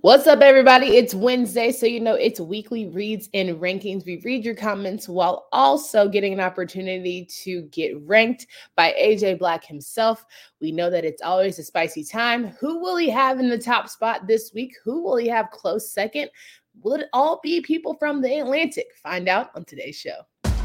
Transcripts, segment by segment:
What's up, everybody? It's Wednesday, so you know it's weekly reads and rankings. We read your comments while also getting an opportunity to get ranked by AJ Black himself. We know that it's always a spicy time. Who will he have in the top spot this week? Who will he have close second? Will it all be people from the Atlantic? Find out on today's show.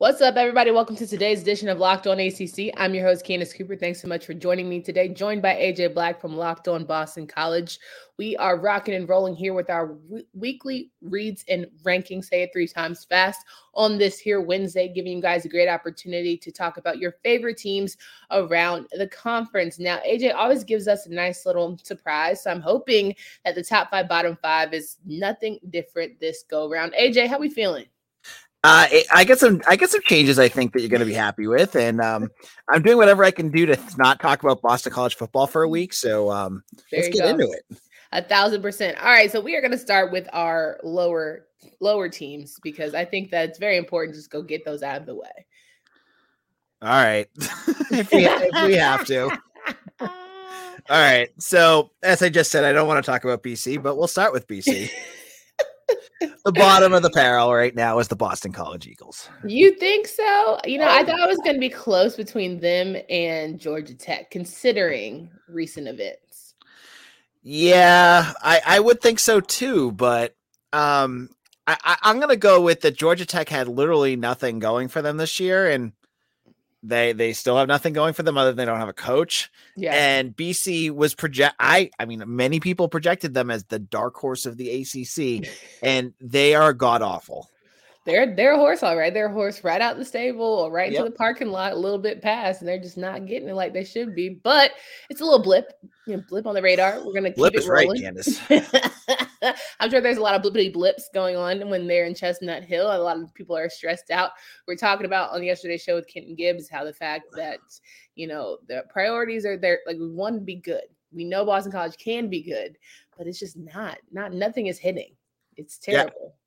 What's up, everybody? Welcome to today's edition of Locked On ACC. I'm your host, Candace Cooper. Thanks so much for joining me today. Joined by AJ Black from Locked On Boston College. We are rocking and rolling here with our w- weekly reads and rankings. Say it three times fast on this here Wednesday, giving you guys a great opportunity to talk about your favorite teams around the conference. Now, AJ always gives us a nice little surprise. So I'm hoping that the top five, bottom five is nothing different this go around. AJ, how are we feeling? Uh, I get some, I get some changes. I think that you're going to be happy with, and um, I'm doing whatever I can do to not talk about Boston College football for a week. So um, let's get go. into it. A thousand percent. All right, so we are going to start with our lower lower teams because I think that it's very important to just go get those out of the way. All right, if, we, if we have to. All right. So as I just said, I don't want to talk about BC, but we'll start with BC the bottom of the barrel right now is the Boston College Eagles. You think so? You know, I thought it was going to be close between them and Georgia Tech, considering recent events. Yeah, I, I would think so too, but um, I, I, am going to go with that. Georgia Tech had literally nothing going for them this year, and they they still have nothing going for them other than they don't have a coach. Yeah. And BC was project I I mean many people projected them as the dark horse of the ACC and they are god awful. They're they're a horse all right. They're a horse right out the stable or right yep. into the parking lot a little bit past and they're just not getting it like they should be. But it's a little blip, you know, blip on the radar. We're gonna blip keep it rolling. Right, Candace. I'm sure there's a lot of blippity blips going on when they're in Chestnut Hill. A lot of people are stressed out. We're talking about on yesterday's show with Kenton Gibbs how the fact that you know the priorities are there. Like we want to be good. We know Boston College can be good, but it's just not. Not nothing is hitting. It's terrible. Yeah.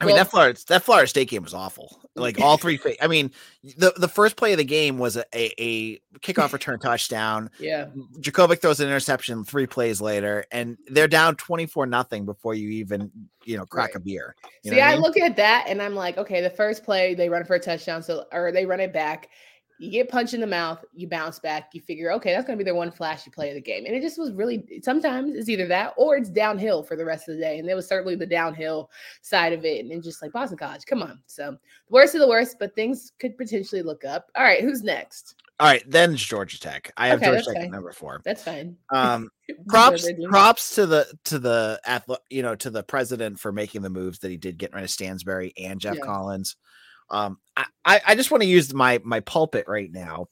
I mean that Florida that Florida State game was awful. Like all three. I mean, the the first play of the game was a, a, kickoff return touchdown. Yeah, Jurkovec throws an interception three plays later, and they're down twenty four nothing before you even you know crack right. a beer. You See, I, mean? I look at that and I'm like, okay, the first play they run for a touchdown, so or they run it back, you get punched in the mouth, you bounce back, you figure, okay, that's going to be their one flashy play of the game. And it just was really, sometimes it's either that or it's downhill for the rest of the day. And it was certainly the downhill side of it. And just like Boston College, come on. So the worst of the worst, but things could potentially look up. All right, who's next? All right, then Georgia Tech. I have okay, Georgia Tech number four. That's fine. Um, props, props to the to the athlete, you know, to the president for making the moves that he did, getting rid of Stansbury and Geoff yeah. Collins. Um, I, I just want to use my my pulpit right now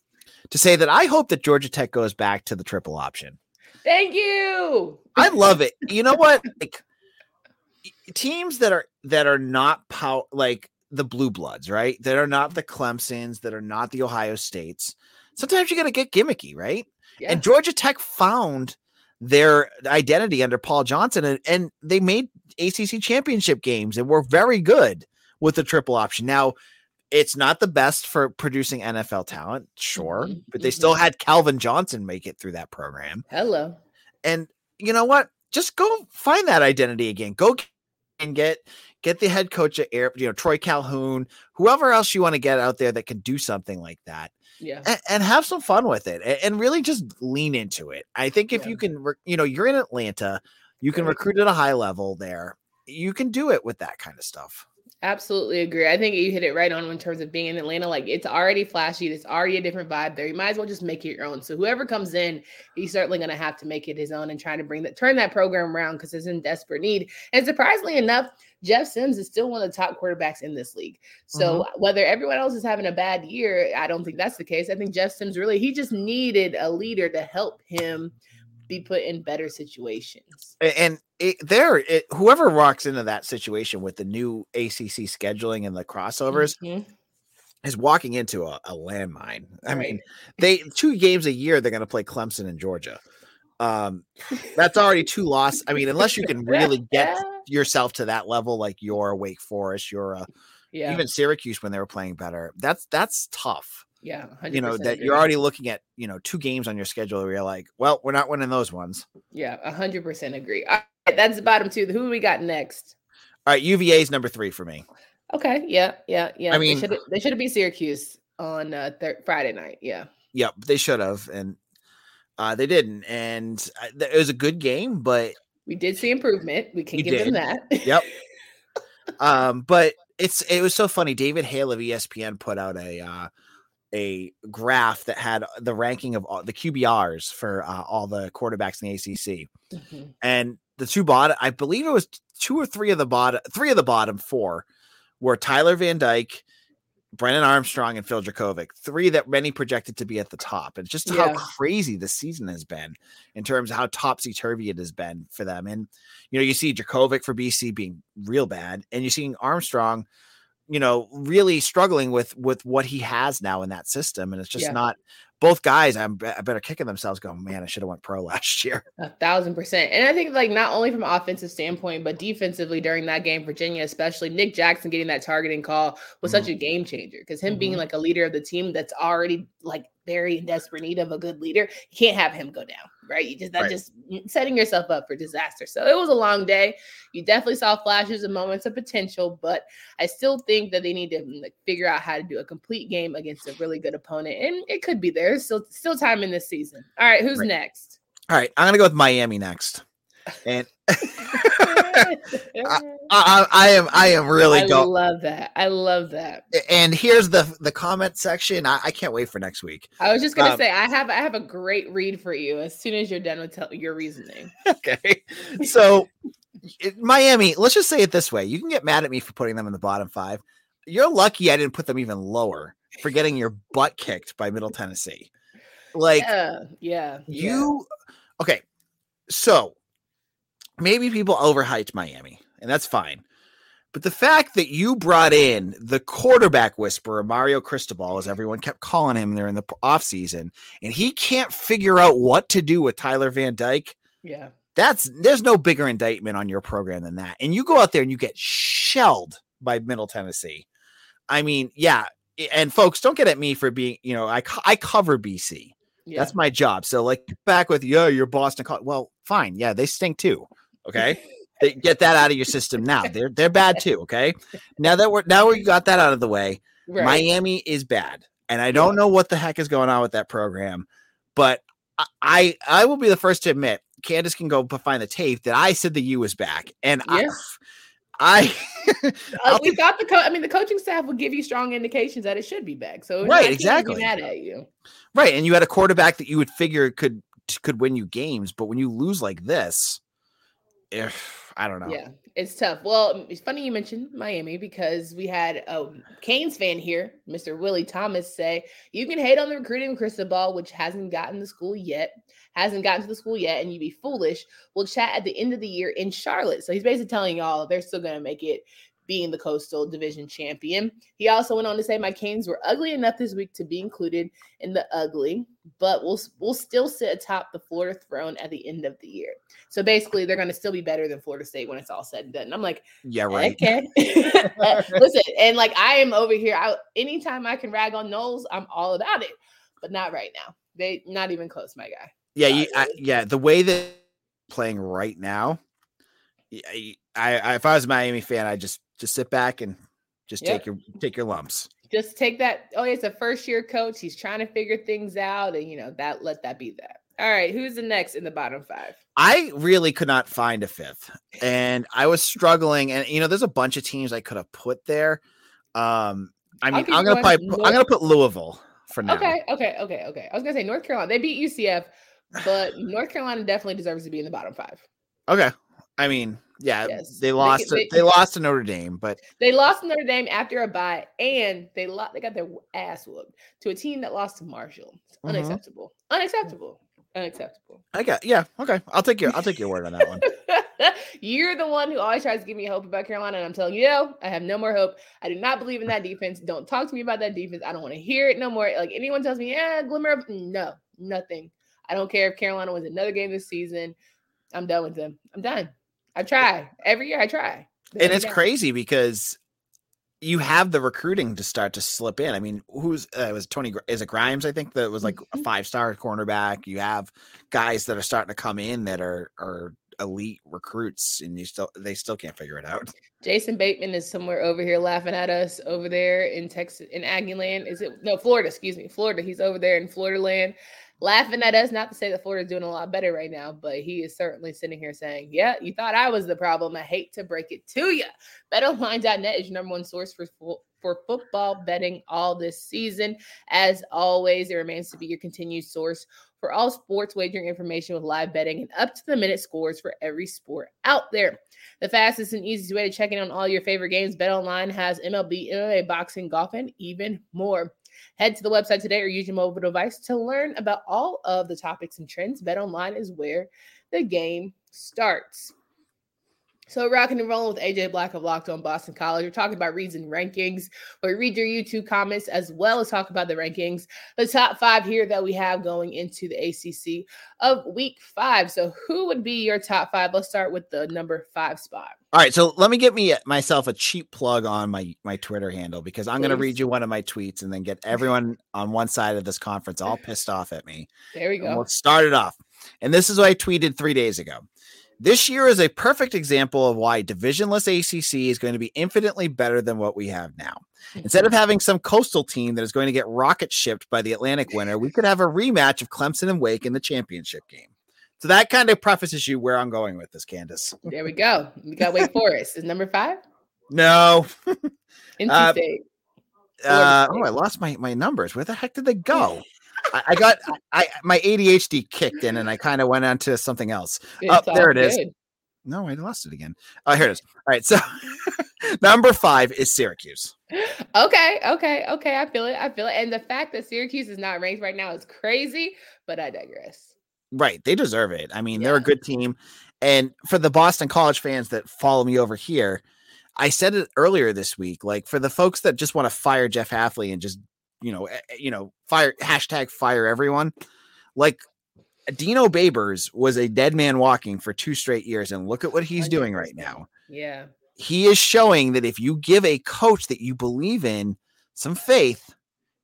to say that I hope that Georgia Tech goes back to the triple option. Thank you. I love it. You know what? Like teams that are that are not power like the blue bloods, right? That are not the Clemsons, that are not the Ohio States. Sometimes you got to get gimmicky, right? Yeah. And Georgia Tech found their identity under Paul Johnson and, and they made ACC championship games and were very good with the triple option. Now, it's not the best for producing NFL talent, sure, mm-hmm. but they still mm-hmm. had Calvin Johnson make it through that program. Hello. And you know what? Just go find that identity again. Go and get get the head coach at Air, you know, Troy Calhoun, whoever else you want to get out there that can do something like that. Yeah. And, and have some fun with it and, and, really just lean into it. I think if yeah. you can, you know, you're in Atlanta, you can recruit at a high level there. You can do it with that kind of stuff. Absolutely agree. I think you hit it right on in terms of being in Atlanta. Like it's already flashy. It's already a different vibe there. You might as well just make it your own. So whoever comes in, he's certainly going to have to make it his own and try to bring that turn that program around because it's in desperate need. And surprisingly enough, Jeff Sims is still one of the top quarterbacks in this league. So mm-hmm. whether everyone else is having a bad year, I don't think that's the case. I think Jeff Sims really he just needed a leader to help him be put in better situations. And it, there, it, whoever walks into that situation with the new ACC scheduling and the crossovers Mhm. is walking into a, a landmine. I Right. mean, they two games a year they're going to play Clemson and Georgia. Um, that's already two loss. I mean, unless you can really get yourself to that level, like your Wake Forest, your uh, yeah, even Syracuse when they were playing better. That's that's tough. Yeah, You know that you're already looking at you know two games on your schedule where you're like, well, we're not winning those ones. Yeah, a hundred percent agree. All right, that's the bottom two. Who we got next? All right, UVA is number three for me. Okay, yeah, yeah, yeah. I mean- they should have beat Syracuse on uh, thir- Friday night. Yeah, Yep, they should have, and uh, they didn't. And uh, it was a good game, but we did see improvement. We can give them that. Yep. um, but it's it was so funny. David Hale of ESPN put out a uh, a graph that had the ranking of all the QBRs for uh, all the quarterbacks in the ACC, Mhm. and the two bottom, I believe it was two or three of the bottom, three of the bottom four were Tyler Van Dyke. Brennan Armstrong and Phil Jurkovec, three that many projected to be at the top. And just how crazy the season has been in terms of how topsy turvy it has been for them. And you know, you see Jurkovec for BC being real bad, and you're seeing Armstrong, you know, really struggling with with what he has now in that system. And it's just Yeah. not both guys. I'm I better kicking themselves, going, man, I should have went pro last year. A thousand percent. And I think like not only from offensive standpoint, but defensively during that game, Virginia, especially Nick Jackson getting that targeting call was such a game changer because him being Mhm. like a leader of the team that's already like very in desperate need of a good leader, you can't have him go down, right? You just that Right. just setting yourself up for disaster. So it was a long day. You definitely saw flashes and moments of potential, but I still think that they need to like, figure out how to do a complete game against a really good opponent. And it could be there. Still still time in this season. All right, who's Right. next? All right, I'm gonna go with Miami next. And I, I, I am I am really I going love that. I love that. and here's the the comment section. I, I can't wait for next week. I was just gonna Um, say I have I have a great read for you as soon as you're done with tell, your reasoning. Okay. So it- Miami, let's just say it this way. You can get mad at me for putting them in the bottom five. You're lucky I didn't put them even lower for getting your butt kicked by Middle Tennessee. Like yeah, yeah. yeah. you okay. So maybe people overhyped Miami, and that's fine. But the fact that you brought in the quarterback whisperer, Mario Cristobal, as everyone kept calling him there in the offseason, and he can't figure out what to do with Tyler Van Dyke, yeah, that's there's no bigger indictment on your program than that. And you go out there and you get shelled by Middle Tennessee. I mean, yeah. And folks, don't get at me for being, you know, I I cover BC. yeah. That's my job. So like back with yeah, you're Boston. Col-" Well, fine. Yeah, they stink too. Okay. They- Get that out of your system now. They're they're bad too. Okay. Now that we're now we got that out of the way, right. Miami is bad, and I don't know what the heck is going on with that program. But I I, will be the first to admit, Candace can go find the tape that I said the U was back, and Yeah. I, I Uh, we thought the co- I mean the coaching staff would give you strong indications that it should be back. So Right, I can't be exactly. mad at you. right, and you had a quarterback that you would figure could could win you games, but when you lose like this, if I don't know, Yeah, it's tough. Well, it's funny you mentioned Miami because we had a Canes fan here, Mr. Willie Thomas, say you can hate on the recruiting of Cristobal, which hasn't gotten to the school yet, hasn't gotten to the school yet, and you'd be foolish. We'll chat at the end of the year in Charlotte. So he's basically telling y'all they're still to make it being the Coastal Division champion. He also went on to say my Canes were ugly enough this week to be included in the ugly, but we'll we'll still sit atop the Florida throne at the end of the year. So basically, they're going to still be better than Florida State when it's all said and done. And I'm like, yeah, right. okay. Uh, Listen, and like I am over here. I, anytime I can rag on Noles, I'm all about it, but not right now. They not even close, my guy. Yeah, Yeah, you, I, yeah. The way that playing right now, I if I was a Miami fan, I just just sit back and just Yep. take your take your lumps. Just take that. Oh, he's a first year coach. He's trying to figure things out, and you know that. Let that be that. All right, who's the next in the bottom five? I really could not find a fifth, and I was struggling. And you know, there's a bunch of teams I could have put there. Um, I mean, I'm gonna going. probably put, I'm gonna put Louisville for now. Okay, okay, okay, okay. I was gonna say North Carolina. They beat UCF, but North Carolina definitely deserves to be in the bottom five. Okay. I mean, yeah, Yes. they They lost. to- they- they lost to Notre Dame, but They lost to Notre Dame after a bye, and they lost. They got their ass whooped to a team that lost to Marshall. Mhm. unacceptable. Unacceptable. Unacceptable. I got yeah. Okay, I'll take your I'll take your word on that one. You're the one who always tries to give me hope about Carolina, and I'm telling you, no, I have no more hope. I do not believe in that defense. Don't talk to me about that defense. I don't want to hear it no more. Like anyone tells me, yeah, glimmer of no, nothing. I don't care if Carolina wins another game this season. I'm done with them. I'm done. I try every year. I try, and it's crazy because you have the recruiting to start to slip in. I mean, who's uh, was Tony? Is it Grimes? I think that was like a Mhm. five star cornerback. You have guys that are starting to come in that are are elite recruits, and you still they still can't figure it out. Jason Bateman is somewhere over here laughing at us over there in Texas, in Aggie land. Is it no Florida? Excuse me, Florida. He's over there in Florida land, laughing at us. Not to say that Florida's doing a lot better right now, but he is certainly sitting here saying, "Yeah, you thought I was the problem. I hate to break it to you." BetOnline.net is your number one source for fo- for football betting all this season. As always, it remains to be your continued source for all sports wagering information with live betting and up to the minute scores for every sport out there. The fastest and easiest way to check in on all your favorite games, BetOnline has MLB, MMA, boxing, golf, and even more. Head to the website today or use your mobile device to learn about all of the topics and trends. Bet online is where the game starts. So, rocking and rolling with AJ Black of Locked On Boston College. We're talking about reads and rankings. We read your YouTube comments as well as talk about the rankings, the top five here that we have going into the ACC of week five. So, who would be your top five? Let's start with the number five spot. All right, so let me get me uh, myself a cheap plug on my my Twitter handle because I'm going to read you one of my tweets and then get everyone on one side of this conference all pissed off at me. There we And go. We'll start it off. And this is what I tweeted three days ago. This year is a perfect example of why divisionless ACC is going to be infinitely better than what we have now. Instead of having some coastal team that is going to get rocket shipped by the Atlantic winner, we could have a rematch of Clemson and Wake in the championship game. So that kind of prefaces you where I'm going with this, Candace. There we go. We got Wake Forest. Is number five? No. NC Uh, State. Uh, Florida oh, I lost my, my numbers. Where the heck did they go? I, I got I, my ADHD kicked in and I kind of went on to something else. Oh, there it is. good. No, I lost it again. Oh, here it is. All right. So number five is Syracuse. Okay, okay, okay. I feel it. I feel it. And the fact that Syracuse is not ranked right now is crazy, but I digress. Right. They deserve it. I mean, they're a good team. And for the Boston College fans that follow me over here, I said it earlier this week. Like for the folks that just want to fire Jeff Hafley and just, you know, eh, eh, you know, fire hashtag fire everyone. Like Dino Babers was a dead man walking for two straight years, and look at what he's doing right now. Yeah. He is showing that if you give a coach that you believe in some faith,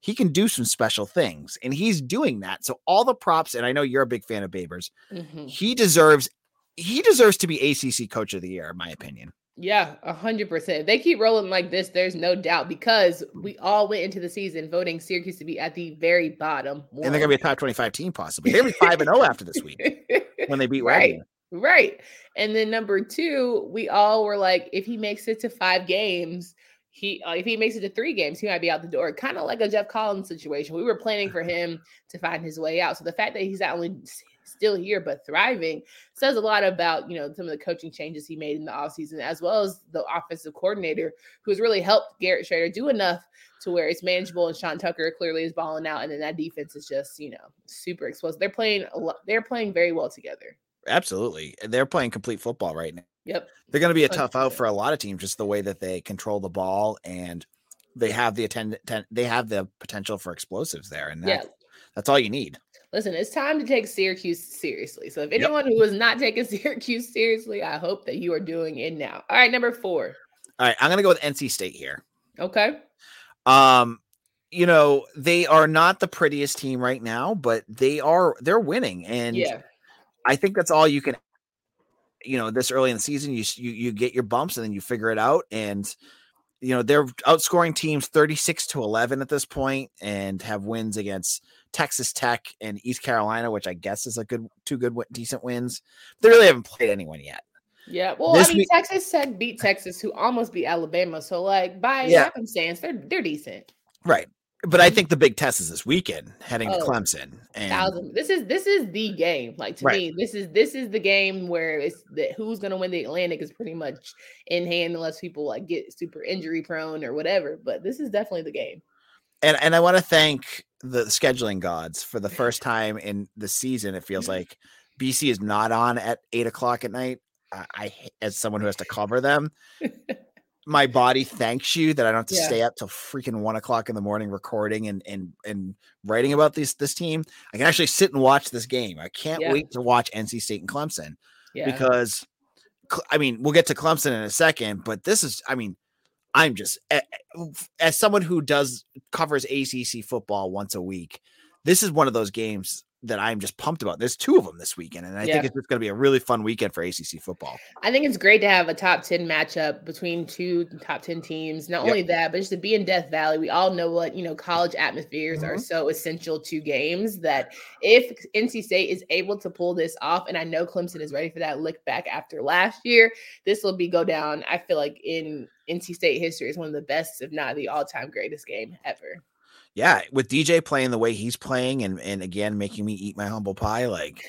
he can do some special things, and he's doing that. So all the props, and I know you're a big fan of Babers Mhm. he deserves he deserves to be ACC coach of the year in my opinion. Yeah, a hundred percent. If they keep rolling like this, there's no doubt because we all went into the season voting Syracuse to be at the very bottom. And they're to be a top 25 team possibly. They'll be 5 and 0 after this week when they beat right. Wagner. Right. And then number two, we all were like, if he makes it to five games, he uh, if he makes it to three games, he might be out the door. Kind of like a Geoff Collins situation. We were planning for him to find his way out. So the fact that he's not only still here but thriving says a lot about you know some of the coaching changes he made in the offseason, as well as the offensive coordinator who's really helped Garrett Shrader do enough to where it's manageable. And Sean Tucker clearly is balling out, and then that defense is just you know super explosive. They're playing a lot. They're playing very well together. Absolutely. They're playing complete football right now. Yep. They're going to be a tough out for a lot of teams just the way that they control the ball and they have the attend ten- they have the potential for explosives there and Yeah. that, that's all you need. Listen, it's time to take Syracuse seriously. So if Yep. anyone who is not taking Syracuse seriously, I hope that you are doing it now. All right, number four. All right, I'm going to go with NC State here. Okay. Um, you know, they are not the prettiest team right now, but they are they're winning and yeah. I think that's all you can you know, this early in the season you you you get your bumps and then you figure it out and you know, they're outscoring teams 36 to 11 at this point and have wins against Texas Tech and East Carolina, which I guess is a good two good decent wins. They really haven't played anyone yet. Yeah. Well, This I mean, week- Texas said beat Texas, who almost beat Alabama. So, like, by Yeah. happenstance, they're they're decent. Right. But I um, think the big test is this weekend heading to Oh, Clemson. And Thousand. This is this is the game. Like to Right. me, this is this is the game where it's that who's gonna win the Atlantic is pretty much in hand unless people like get super injury prone or whatever. But this is definitely the game. and and I want to thank the scheduling gods for the first time in the season. It feels like BC is not on at eight o'clock at night. I, I as someone who has to cover them, my body thanks you that I don't have to Yeah. stay up till freaking one o'clock in the morning recording and and and writing about this this team. I can actually sit and watch this game. I can't Yeah. wait to watch NC State and Clemson Yeah. because I mean we'll get to Clemson in a second, but this is I mean I'm just as someone who does covers ACC football once a week. This is one of those games that I'm just pumped about. There's two of them this weekend, and I Yeah. think it's just going to be a really fun weekend for ACC football. I think it's great to have a top 10 matchup between two top 10 teams. Not Yep. only that, but just to be in Death Valley, we all know what, you know, college atmospheres are Mhm. so essential to games that if NC State is able to pull this off, and I know Clemson is ready for that look back after last year, this will be go down, I feel like in NC State history is one of the best, if not the all-time greatest game ever. Yeah, with DJ playing the way he's playing, and and again making me eat my humble pie, like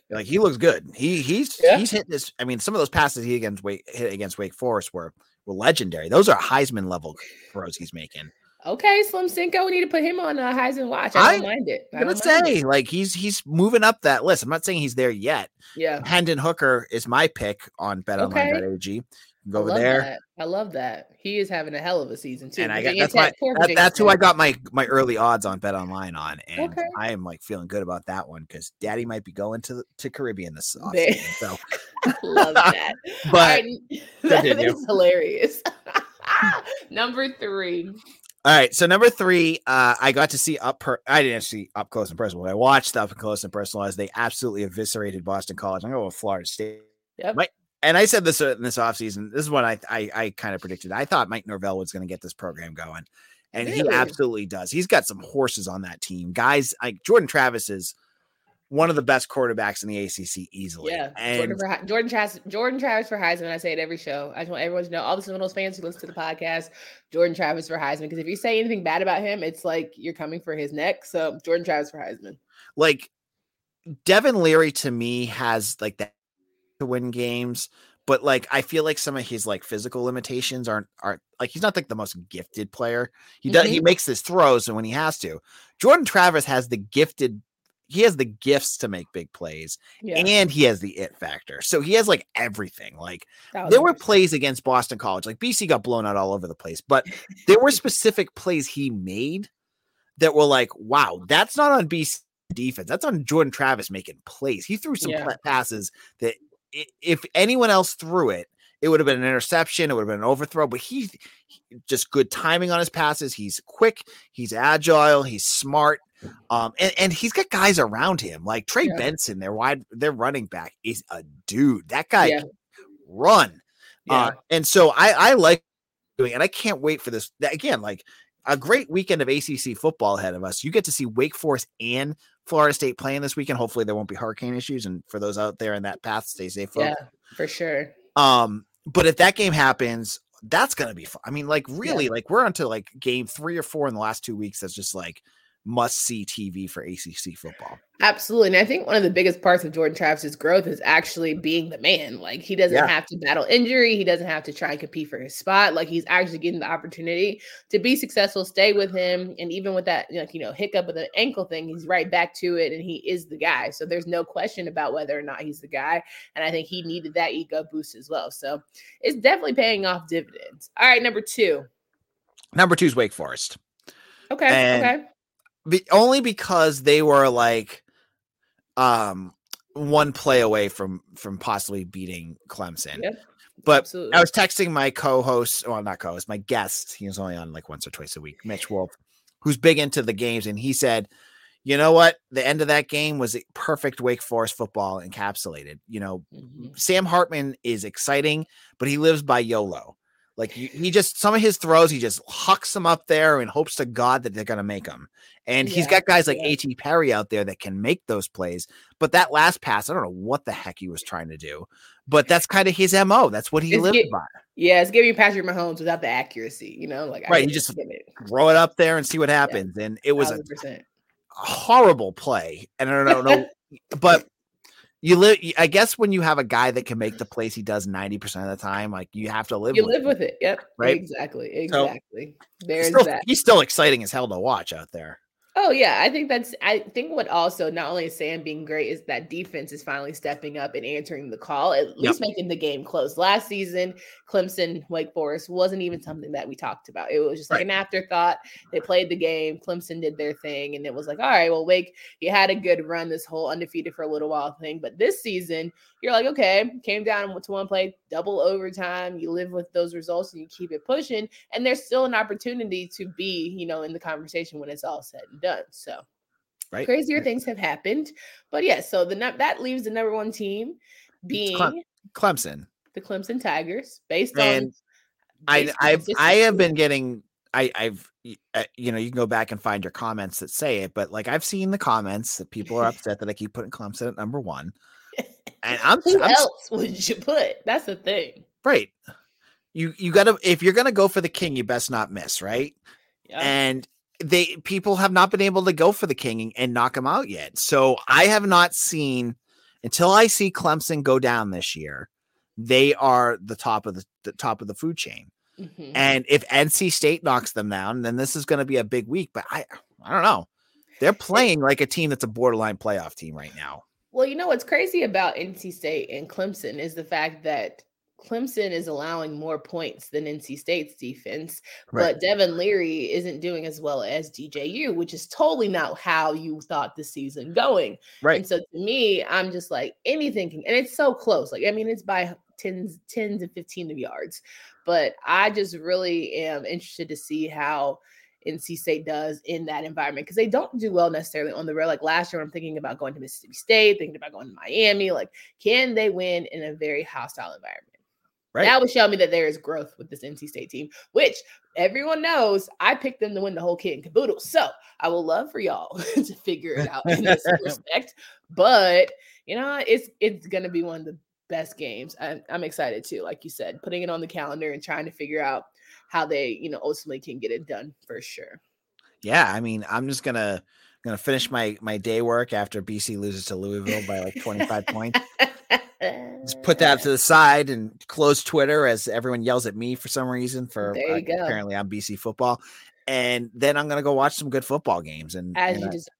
like he looks good. He he's Yeah. he's hitting this. I mean, some of those passes he against Wake hit against Wake Forest were were legendary. Those are Heisman level throws he's making. okay, Slim Cinco, we need to put him on a Heisman watch. I don't I- mind it. I I would don't say it. like he's he's moving up that list. I'm not saying he's there yet. Yeah. Hendon Hooker is my pick on betonline.ag. Can go over there. That. I love that. He is having a hell of a season too. And I got that's my that, that's who I got my my early odds on Bet Online on, and Okay. I am like feeling good about that one because Daddy might be going to the- to Caribbean this offseason. So, love that. but right, that continue. is hilarious. Number three. All right, so number three, uh, I got to see up. Per- I didn't see up close and personal. But I watched up close and personal as they absolutely eviscerated Boston College. I'm going with Florida State. Yep. Mike- And I said this uh, in this offseason. This is what I I, I kind of predicted. I thought Mike Norvell was going to get this program going, and he absolutely does. He's got some horses on that team. Guys, like Jordan Travis is one of the best quarterbacks in the ACC easily. Yeah. and Jordan, for, Jordan, Travis, Jordan Travis for Heisman. I say it every show. I just want everyone to know, all the Seminoles fans who listen to the podcast, Jordan Travis for Heisman. Because if you say anything bad about him, it's like you're coming for his neck. So Jordan Travis for Heisman. like Devin Leary to me has like that to win games, but like I feel like some of his like physical limitations aren't aren't like he's not like the most gifted player. He does he makes his throws and when he has to. Jordan Travis has the gifted he has the gifts to make big plays Yeah. and he has the it factor. So he has like everything. Like there were plays against Boston College. Like BC got blown out all over the place, but there were specific plays he made that were like, wow, that's not on BC defense. That's on Jordan Travis making plays. He threw some Yeah. passes that if anyone else threw it, it would have been an interception. It would have been an overthrow, but he he- just good timing on his passes. He's quick, he's agile, he's smart. Um, and, and he's got guys around him like Trey Yeah. Benson, their wide, their running back is a dude. That guy Yeah. can run. Yeah. Uh, and so I, I like doing, and I can't wait for this. Again, like a great weekend of ACC football ahead of us. You get to see Wake Forest and Florida State playing this weekend. Hopefully, there won't be hurricane issues. And for those out there in that path, stay safe. yeah, for sure. Um, but if that game happens, that's gonna be fun. I mean, like really, like we're onto like game three or four in the last two weeks. That's just like must see TV for ACC football. Absolutely. And I think one of the biggest parts of Jordan Travis's growth is actually being the man. Like he doesn't Yeah. have to battle injury. He doesn't have to try and compete for his spot. Like he's actually getting the opportunity to be successful, stay with him. And even with that, like, you know, hiccup with the ankle thing, he's right back to it and he is the guy. So there's no question about whether or not he's the guy. And I think he needed that ego boost as well. So it's definitely paying off dividends. All right, number two. Number two is Wake Forest. Okay. And okay. Be, only because they were like um one play away from from possibly beating Clemson. Yep, But Absolutely. I was texting my co-host, well, not co-host, my guest. He was only on like once or twice a week, Mitch Wolf, who's big into the games, and he said, "You know what? The end of that game was a perfect Wake Forest football encapsulated. You know, Mhm. Sam Hartman is exciting, but he lives by YOLO. Like you- he just some of his throws, he just hucks them up there and hopes to God that they're going to make them. And he's got guys like yeah. A.T. Perry out there that can make those plays. But that last pass, I don't know what the heck he was trying to do, but that's kind of his mo. That's what he It's lives get- by. Yeah, it's giving Patrick Mahomes without the accuracy, you know, like Right, get just- it. Throw it up there and see what happens. And it was a 1000%. horrible play. And I don't know, but you live. I guess when you have a guy that can make the plays he does ninety percent of the time, like you have to live. You with live it. with it. Yep. Right? Exactly. Exactly. He's There's still, that. he's still exciting as hell to watch out there. Oh, yeah, I think that's. I think what also not only is Sam being great is that defense is finally stepping up and answering the call, at yep. least making the game close. Last season, Clemson Wake Forest wasn't even something that we talked about. It was just like right. an afterthought. They played the game, Clemson did their thing, and it was like, all right, well, Wake, you had a good run this whole undefeated for a little while thing, but this season, you're like, okay, came down to one play, double overtime. You live with those results and you keep it pushing, and there's still an opportunity to be, you know, in the conversation when it's all said and done. So right. crazier things have happened. But yeah, so the that leaves the number one team being Clemson. The Clemson Tigers, based and on I I've I have been getting I I've uh, you know you can go back and find your comments that say it, but like I've seen the comments that people are upset that I keep putting Clemson at number one. And I'm who I'm, else would you put? That's the thing, right? You you gotta if you're gonna go for the king, you best not miss, right? Yeah. And they people have not been able to go for the king and knock him out yet. So I have not seen until I see Clemson go down this year. They are the top of the, the top of the food chain. Mm-hmm. And if NC State knocks them down, then this is going to be a big week. But I I don't know. They're playing like a team that's a borderline playoff team right now. Well, you know what's crazy about NC State and Clemson is the fact that Clemson is allowing more points than NC State's defense, right. but Devin Leary isn't doing as well as DJU, which is totally not how you thought the season going. Right. And so to me, I'm just like anything can, and it's so close. Like, I mean, it's by tens, tens and 15 of yards, but I just really am interested to see how NC State does in that environment because they don't do well necessarily on the road. Like last year, I'm thinking about going to Mississippi State, thinking about going to Miami. Like, can they win in a very hostile environment? Right. That would show me that there is growth with this NC State team, which everyone knows I picked them to win the whole kit and caboodle. So I will love for y'all to figure it out in this respect. But you know, it's it's gonna be one of the best games. I, I'm excited too, like you said, putting it on the calendar and trying to figure out how they, you know, ultimately can get it done for sure. Yeah, I mean, I'm just gonna gonna finish my my day work after BC loses to Louisville by like 25 points. Just put that to the side and close Twitter as everyone yells at me for some reason for uh, apparently on BC football. And then I'm gonna go watch some good football games and as and you deserve.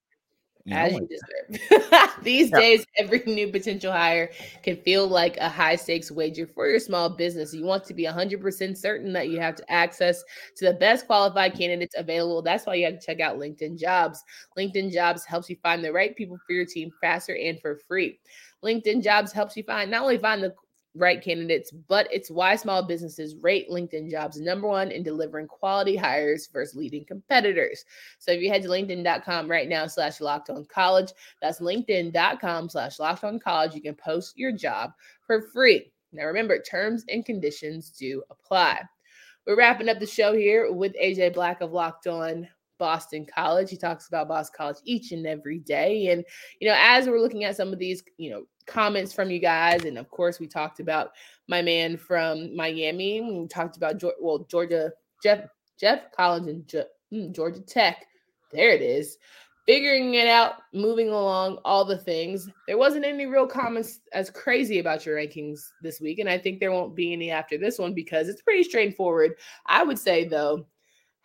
As you deserve. These yeah. days, every new potential hire can feel like a high stakes wager for your small business. You want to be 100% certain that you have to access to the best qualified candidates available. That's why you have to check out LinkedIn Jobs. LinkedIn Jobs helps you find the right people for your team faster and for free. LinkedIn Jobs helps you find not only find the right candidates, but it's why small businesses rate LinkedIn jobs number one in delivering quality hires versus leading competitors. So if you head to LinkedIn.com right now slash locked on college, that's LinkedIn.com slash locked on college. You can post your job for free. Now remember, terms and conditions do apply. We're wrapping up the show here with AJ Black of Locked On Boston College. He talks about Boston College each and every day. And, you know, as we're looking at some of these, you know, comments from you guys, and of course, we talked about my man from Miami. We talked about, well, Georgia, Geoff, Geoff Collins and hmm, Georgia Tech. There it is. Figuring it out, moving along, all the things. There wasn't any real comments as crazy about your rankings this week. And I think there won't be any after this one because it's pretty straightforward. I would say, though,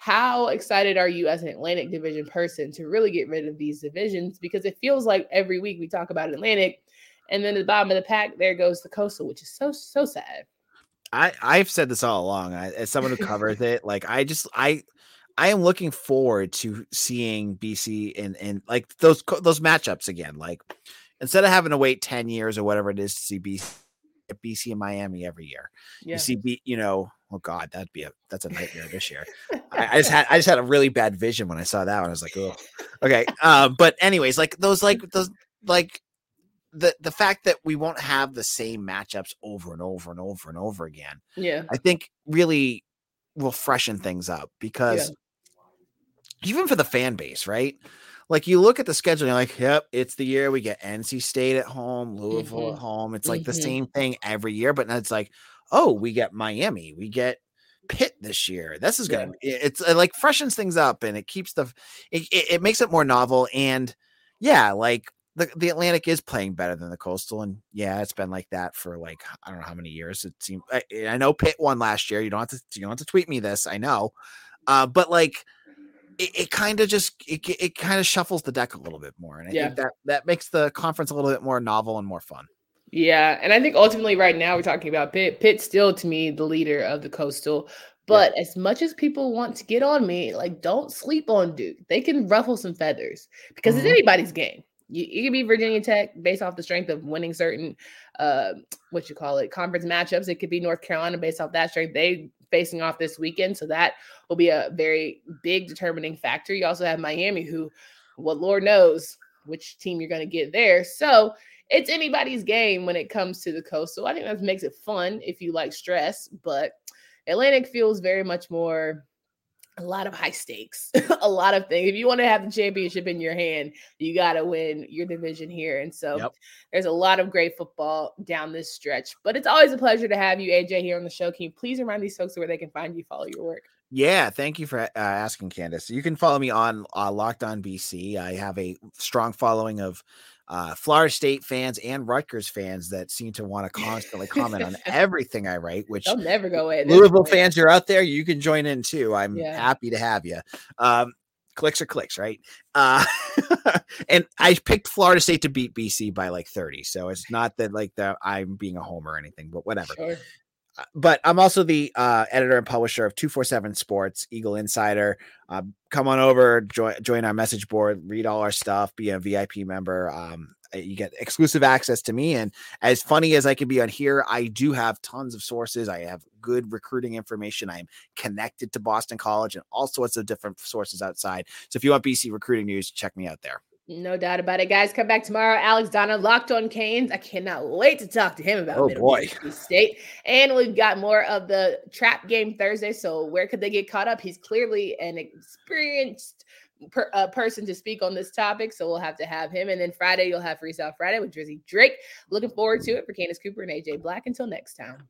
how excited are you as an Atlantic division person to really get rid of these divisions? Because it feels like every week we talk about Atlantic, and then at the bottom of the pack, there goes the coastal, which is so so sad. I I've said this all along. I, as someone who covers it, like I just I I am looking forward to seeing BC and and like those those matchups again. Like instead of having to wait ten years or whatever it is to see BC BC and Miami every year. Yeah. You see, B, you know, oh God, that'd be a that's a nightmare this year. I, I, just had I just had a really bad vision when I saw that one. I was like, oh, okay. Um, but anyways, like those, like those, like the the fact that we won't have the same matchups over and over and over and over again. Yeah, I think really will freshen things up because yeah. even for the fan base, right? Like you look at the schedule, you're like, yep, it's the year we get NC State at home, Louisville mm-hmm. at home. It's like mm-hmm. the same thing every year, but now it's like, oh, we get Miami, we get Pitt this year. This is gonna yeah. it's it like freshens things up and it keeps the it, it, it makes it more novel and yeah, like the, the Atlantic is playing better than the Coastal, and yeah, it's been like that for like I don't know how many years. It seems I, I know Pitt won last year. You don't have to you don't have to tweet me this. I know, uh, but like it, it kind of just it, it kind of shuffles the deck a little bit more, and I Yeah. think that that makes the conference a little bit more novel and more fun. Yeah, and I think ultimately right now we're talking about Pitt. Pitt still to me the leader of the coastal. But as much as people want to get on me, like don't sleep on Duke. They can ruffle some feathers because it's Mhm. anybody's game. You, you can be Virginia Tech based off the strength of winning certain uh what you call it conference matchups. It could be North Carolina based off that strength. They facing off this weekend. So that will be a very big determining factor. You also have Miami, who well, Lord knows which team you're going to get there. So it's anybody's game when it comes to the coastal. I think that makes it fun if you like stress, but Atlantic feels very much more a lot of high stakes, a lot of things. If you want to have the championship in your hand, you got to win your division here. And so Yep. there's a lot of great football down this stretch. But it's always a pleasure to have you, AJ, here on the show. Can you please remind these folks where they can find you, follow your work? Yeah, thank you for uh, asking, Candace. You can follow me on uh, Locked On BC. I have a strong following of uh, Florida State fans and Rutgers fans that seem to want to constantly comment on everything I write. Which They'll never go away. this Louisville fans, you're out there. You can join in too. I'm Yeah. happy to have you. Um, clicks are clicks, right? Uh, and I picked Florida State to beat BC by like 30. So it's not that like that I'm being a homer or anything, but whatever Sure. Uh, but I'm also the uh, editor and publisher of 247 Sports, Eagle Insider. Uh, come on over, join, join our message board, read all our stuff, be a VIP member. Um, uh, you get exclusive access to me. And as funny as I can be on here, I do have tons of sources. I have good recruiting information. I'm connected to Boston College and all sorts of different sources outside. So if you want BC recruiting news, check me out there. No doubt about it, guys. Come back tomorrow. Alex Donno, locked on Canes. I cannot wait to talk to him about Oh, Middle boy. State. And we've got more of the trap game Thursday. So where could they get caught up? He's clearly an experienced per, uh, person to speak on this topic. So we'll have to have him. And then Friday, you'll have Freestyle Friday with Drizzy Drake. Looking forward to it for Candace Cooper and AJ Black. Until next time.